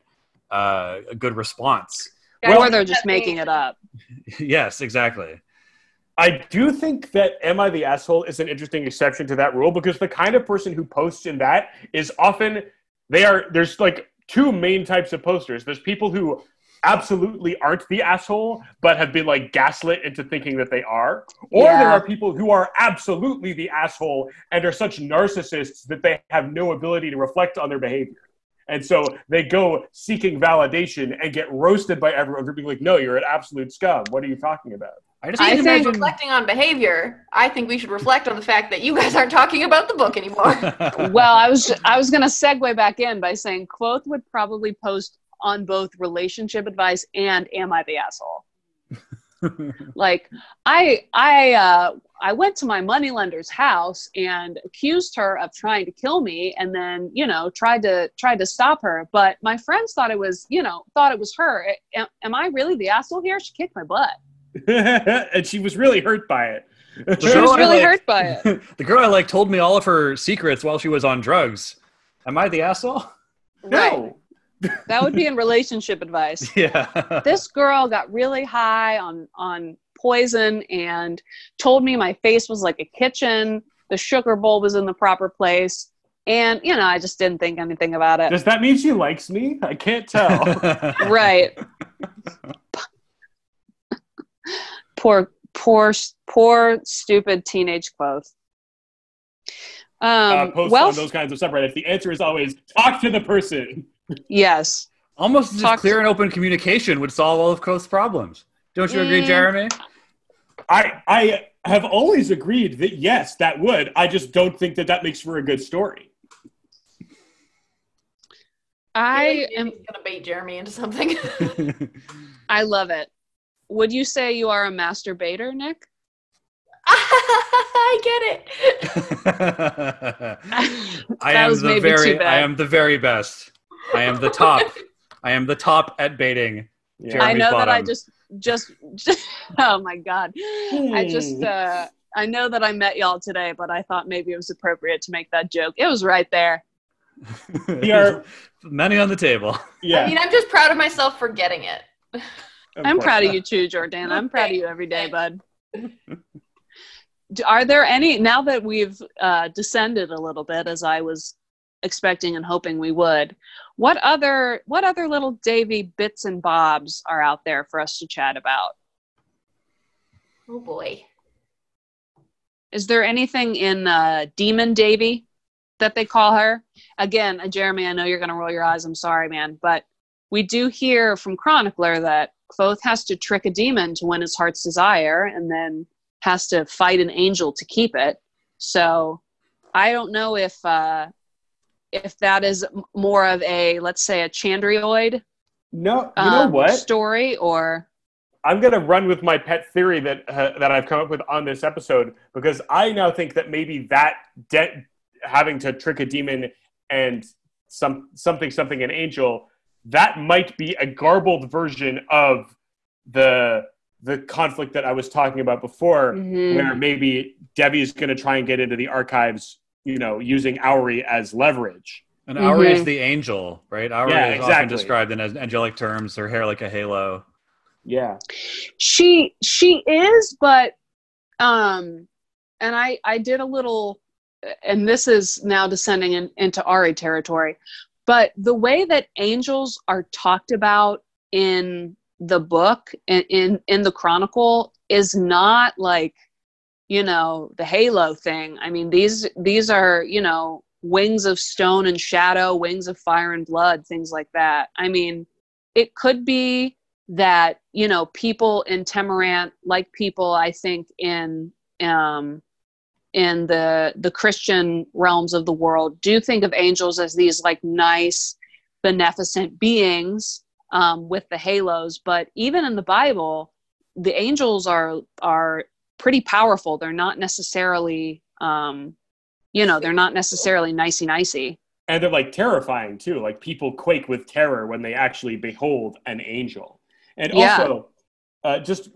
uh, a good response. Yeah, or they're just making it up. yes, exactly. I do think that Am I the Asshole is an interesting exception to that rule because the kind of person who posts in that is often they are there's like two main types of posters. There's people who absolutely aren't the asshole but have been like gaslit into thinking that they are or Yeah. there are people who are absolutely the asshole and are such narcissists that they have no ability to reflect on their behavior and so they go seeking validation and get roasted by everyone for being like no you're an absolute scum what are you talking about I just I can't think- imagine. reflecting on behavior, I think we should reflect on the fact that you guys aren't talking about the book anymore. Well, I was I was gonna segue back in by saying Kvothe would probably post on both relationship advice and Am I the asshole? like I I uh, I went to my moneylender's house and accused her of trying to kill me, and then you know tried to tried to stop her. But my friends thought it was you know thought it was her. Am, am I really the asshole here? She kicked my butt. and she was really hurt by it She was really like- hurt by it. the girl I like told me all of her secrets while she was on drugs. Am I the asshole? no That would be in relationship advice. Yeah. this girl got really high on on poison and told me my face was like a kitchen the sugar bowl was in the proper place and you know i just didn't think anything about it Does that mean she likes me? I can't tell. right poor poor poor stupid teenage Kvothe uh, um posts well on those kinds of subreddits. The answer is always talk to the person. yes Almost just Talk- clear and open communication would solve all of Kvothe's problems. Don't you agree, Mm. Jeremy? I I have always agreed that yes, that would. I just don't think that that makes for a good story. i am gonna bait Jeremy into something. i love it would you say you are a masturbator nick I get it. I am the very. I am the very best. I am the top. I am the top at baiting. Yeah. Jeremy. I know that I bottom. Just just oh my god. I just uh I know that I met y'all today, but I thought maybe it was appropriate to make that joke. It was right there. We are- Money on the table. yeah. I mean, I'm just proud of myself for getting it. of I'm course. proud of you too, Jordan. I'm proud of you every day, bud. Are there any now that we've uh, descended a little bit, as I was expecting and hoping we would? What other what other little Devi bits and bobs are out there for us to chat about? Oh boy. Is there anything in uh, Demon Devi that they call her? Again, uh, Jeremy, I know you're going to roll your eyes. I'm sorry, man, but we do hear from Chronicler that Kvothe has to trick a demon to win his heart's desire, and then has to fight an angel to keep it. So I don't know if uh, if that is more of a let's say a Chandrian No, you know um, what? story, or I'm gonna run with my pet theory that uh, that I've come up with on this episode because I now think that maybe that de- having to trick a demon and some something something an angel that might be a garbled version of the the conflict that I was talking about before, Mhm. where maybe Devi is going to try and get into the archives, you know, using Auri as leverage. And Auri is Mhm. the angel, right? Auri Yeah, is often described in angelic terms, her hair like a halo. Yeah, she she is but um and i i did a little and this is now descending in, into Auri territory but the way that angels are talked about in the book in in, in the chronicle is not like you know the halo thing i mean these these are you know wings of stone and shadow wings of fire and blood things like that i mean it could be that you know people in Temerant, like people I think in um, in the the Christian realms of the world, do think of angels as these like nice, beneficent beings um, with the halos. But even in the Bible, the angels are are pretty powerful. They're not necessarily um, you know they're not necessarily nicey nicey. and they're like terrifying too. Like people quake with terror when they actually behold an angel. And Yeah. also, uh, just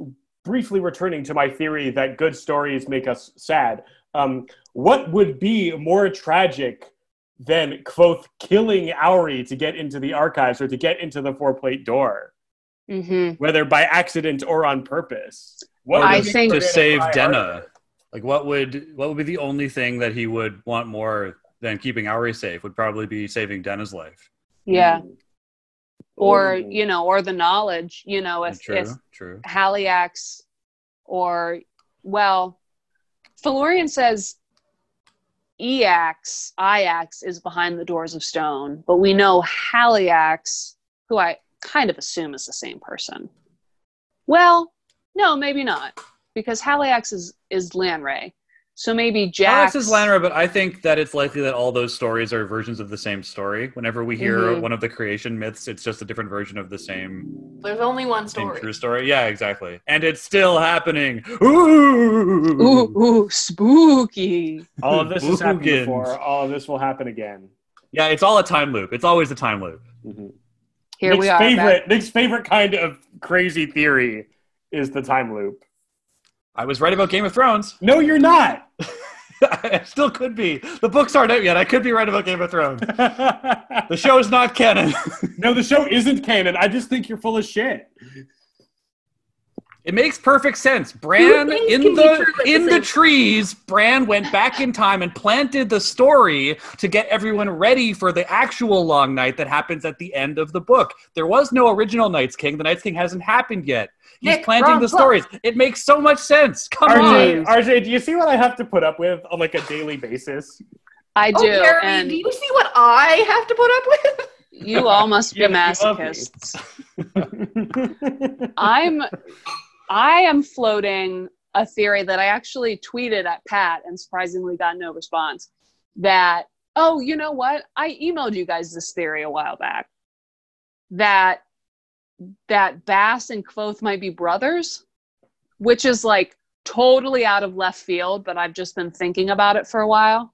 briefly returning to my theory that good stories make us sad. Um, what would be more tragic than Kvothe killing Auri to get into the archives or to get into the four plate door, hmm whether by accident or on purpose? What I to, think- to save Fry Denna. Like what would what would be the only thing that he would want more than keeping Auri safe? Would probably be saving Denna's life. Yeah. Mm-hmm. Or, Ooh. you know, or the knowledge, you know, if, true, if true. Haliax or, well, Felurian says Eax, Iax is behind the doors of stone, but we know Haliax, who I kind of assume is the same person. Well, no, maybe not, because Haliax is, is Lanre. So maybe Jax. Alex is Lanre, but I think that it's likely that all those stories are versions of the same story. Whenever we hear Mhm. one of the creation myths, it's just a different version of the same, There's only one story. true story. Yeah, exactly. And it's still happening. Ooh, Ooh, ooh, spooky. All of this has happened before. All of this will happen again. Yeah, it's all a time loop. It's always a time loop. Mhm. Here Nick's we are. Favorite, back- Nick's favorite kind of crazy theory is the time loop. I was right about Game of Thrones. No, you're not. I still could be. The books aren't out yet. I could be right about Game of Thrones. The show is not canon. no, the show isn't canon. I just think you're full of shit. It makes perfect sense. Bran in the true the in the trees, Bran went back in time and planted the story to get everyone ready for the actual long night that happens at the end of the book. There was no original Night's King. The Night's King hasn't happened yet. He's Nick, planting the book. stories. It makes so much sense. Come RJ, on. RJ, do you see what I have to put up with on like a daily basis? I Oh, do. Jeremy, and do you see what I have to put up with? you all must be Yeah, but you love me. masochists. I'm I am floating a theory that I actually tweeted at Pat and surprisingly got no response. That oh, you know what? I emailed you guys this theory a while back. That that Bass and Quoth might be brothers, which is like totally out of left field, but I've just been thinking about it for a while.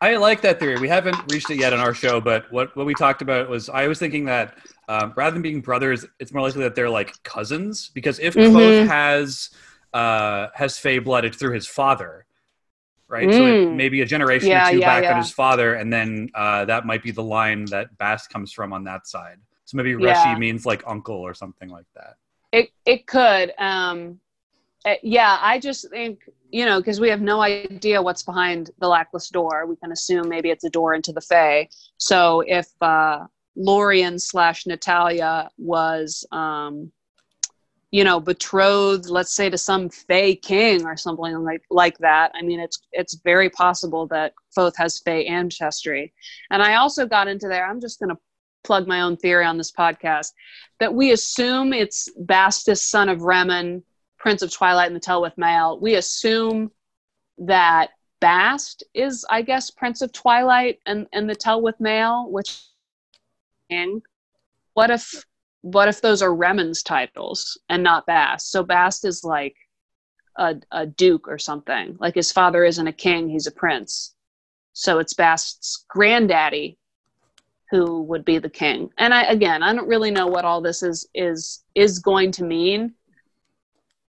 I like that theory. We haven't reached it yet on our show, but what, what we talked about was I was thinking that um, rather than being brothers, it's more likely that they're like cousins. Because if Mhm. Kvothe has uh, has Fey blood, it's through his father, right? So it Mm. may be a generation Yeah, or two yeah, back yeah. on his father, and then uh, that might be the line that Bast comes from on that side. So maybe. Reshi means like uncle or something like that. It it could. Um, uh, yeah, I just think you know because we have no idea what's behind the lackless door. We can assume maybe it's a door into the Fae. So if uh, Laurian slash Netalia was, um, you know, betrothed, let's say to some Fey king or something like like that. I mean, it's it's very possible that Kvothe has Fey ancestry. And I also got into there. I'm just going to plug my own theory on this podcast that we assume it's Bastas, son of Remmen, Prince of Twilight and the Telwyth Mael. We assume that Bast is, I guess, Prince of Twilight and, and the Telwyth Mael, which king. What if what if those are Remmen's titles and not Bast? So Bast is like a, a duke or something. Like his father isn't a king, he's a prince. So it's Bast's granddaddy who would be the king. And I again, I don't really know what all this is is is going to mean.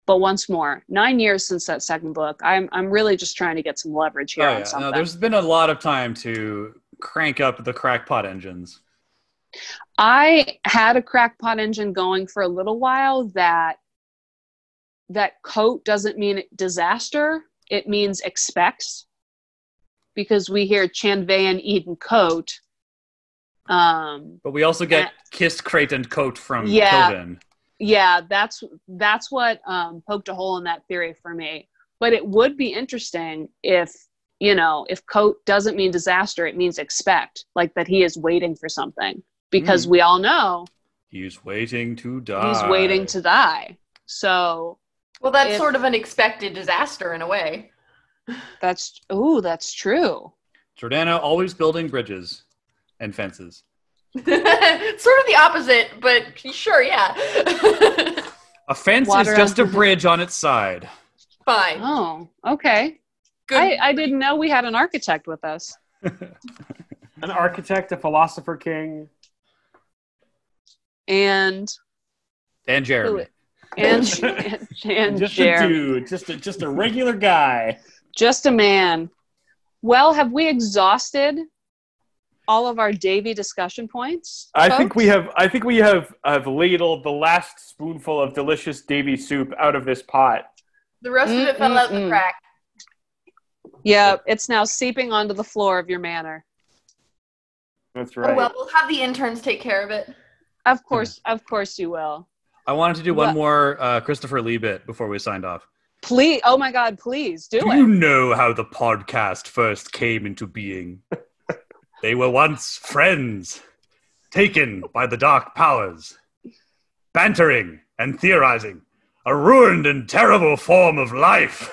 But once more, nine years since that second book, I'm I'm really just trying to get some leverage here Oh, on yeah. No, there's been a lot of time to crank up the crackpot engines. I had a crackpot engine going for a little while that that Kote doesn't mean disaster, it means expects. Because we hear Chanveyan Eden Kote. Um But we also get Uh, kissed crate and Kote from Yeah. Kilvin. yeah that's that's what um, poked a hole in that theory for me but it would be interesting if you know if Kote doesn't mean disaster it means expect like that he is waiting for something because Mm. we all know He's waiting to die. he's waiting to die so Well, that's If- sort of an expected disaster in a way. that's oh that's true Jordana always building bridges and fences. sort of the opposite, but sure, yeah. A fence Water is just a bridge on its side. Fine. oh okay Good. I, I didn't know we had an architect with us An architect, a philosopher king. And And Jeremy. and and, and just Jeremy. a dude, just a, just a regular guy. Just a man. Well, have we exhausted all of our Devi discussion points? I think we have. I think we have have ladled the last spoonful of delicious Devi soup out of this pot. The rest of it fell out in the crack. Yeah, it's now seeping onto the floor of your manor. That's Oh right. well, we'll have the interns take care of it. Of course, of course you will. I wanted to do one What? more uh, Christopher Lee bit before we signed off. Please, oh my God, please do Do you know how the podcast first came into being? they were once friends, taken by the dark powers, bantering and theorizing, a ruined and terrible form of life.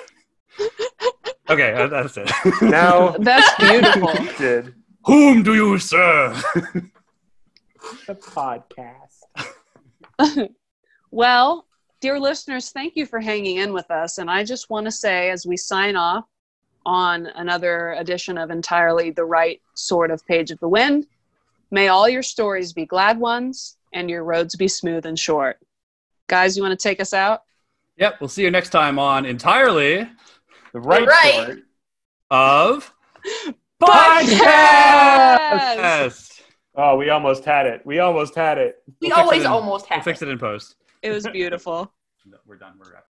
okay, that's it. now That's beautiful. did Whom do you serve? The podcast. well, dear listeners, thank you for hanging in with us. And I just want to say, as we sign off on another edition of Entirely the Right Sort of Page of the Wind, may all your stories be glad ones and your roads be smooth and short. Guys, you want to take us out? yep, we'll see you next time on Entirely The right, right. sort. of Podcast! Yes. Oh, we almost had it. We almost had it. We We'll fix it always in- almost We'll have. fix it in post. It was beautiful. No, we're done. We're wrapped.